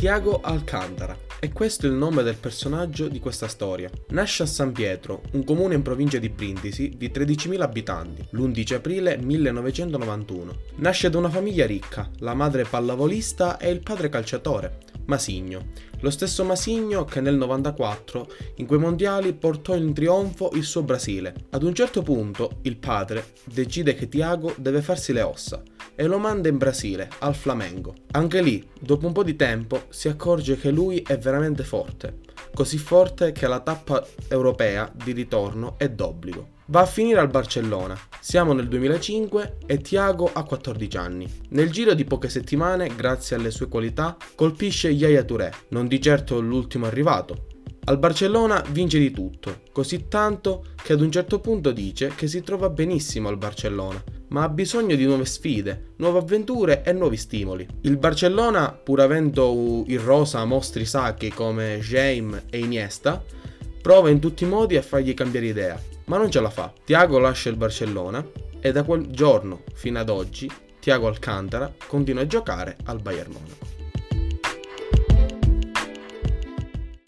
Tiago Alcantara. E questo è il nome del personaggio di questa storia. Nasce a San Pietro, un comune in provincia di Brindisi di 13.000 abitanti, l'11 aprile 1991. Nasce da una famiglia ricca, la madre pallavolista e il padre calciatore, Masigno. Lo stesso Masigno che nel 94, in quei mondiali, portò in trionfo il suo Brasile. Ad un certo punto, il padre decide che Tiago deve farsi le ossa e lo manda in Brasile, al Flamengo. Anche lì, dopo un po' di tempo, si accorge che lui è veramente forte, così forte che la tappa europea di ritorno è d'obbligo. Va a finire al Barcellona. Siamo nel 2005 e Thiago ha 14 anni. Nel giro di poche settimane, grazie alle sue qualità, colpisce Yaya Touré, non di certo l'ultimo arrivato. Al Barcellona vince di tutto, così tanto che ad un certo punto dice che si trova benissimo al Barcellona, ma ha bisogno di nuove sfide, nuove avventure e nuovi stimoli. Il Barcellona, pur avendo in rosa mostri sacchi come Jaime e Iniesta, prova in tutti i modi a fargli cambiare idea ma non ce la fa. Tiago lascia il Barcellona e da quel giorno fino ad oggi Tiago Alcantara continua a giocare al Bayern Monaco.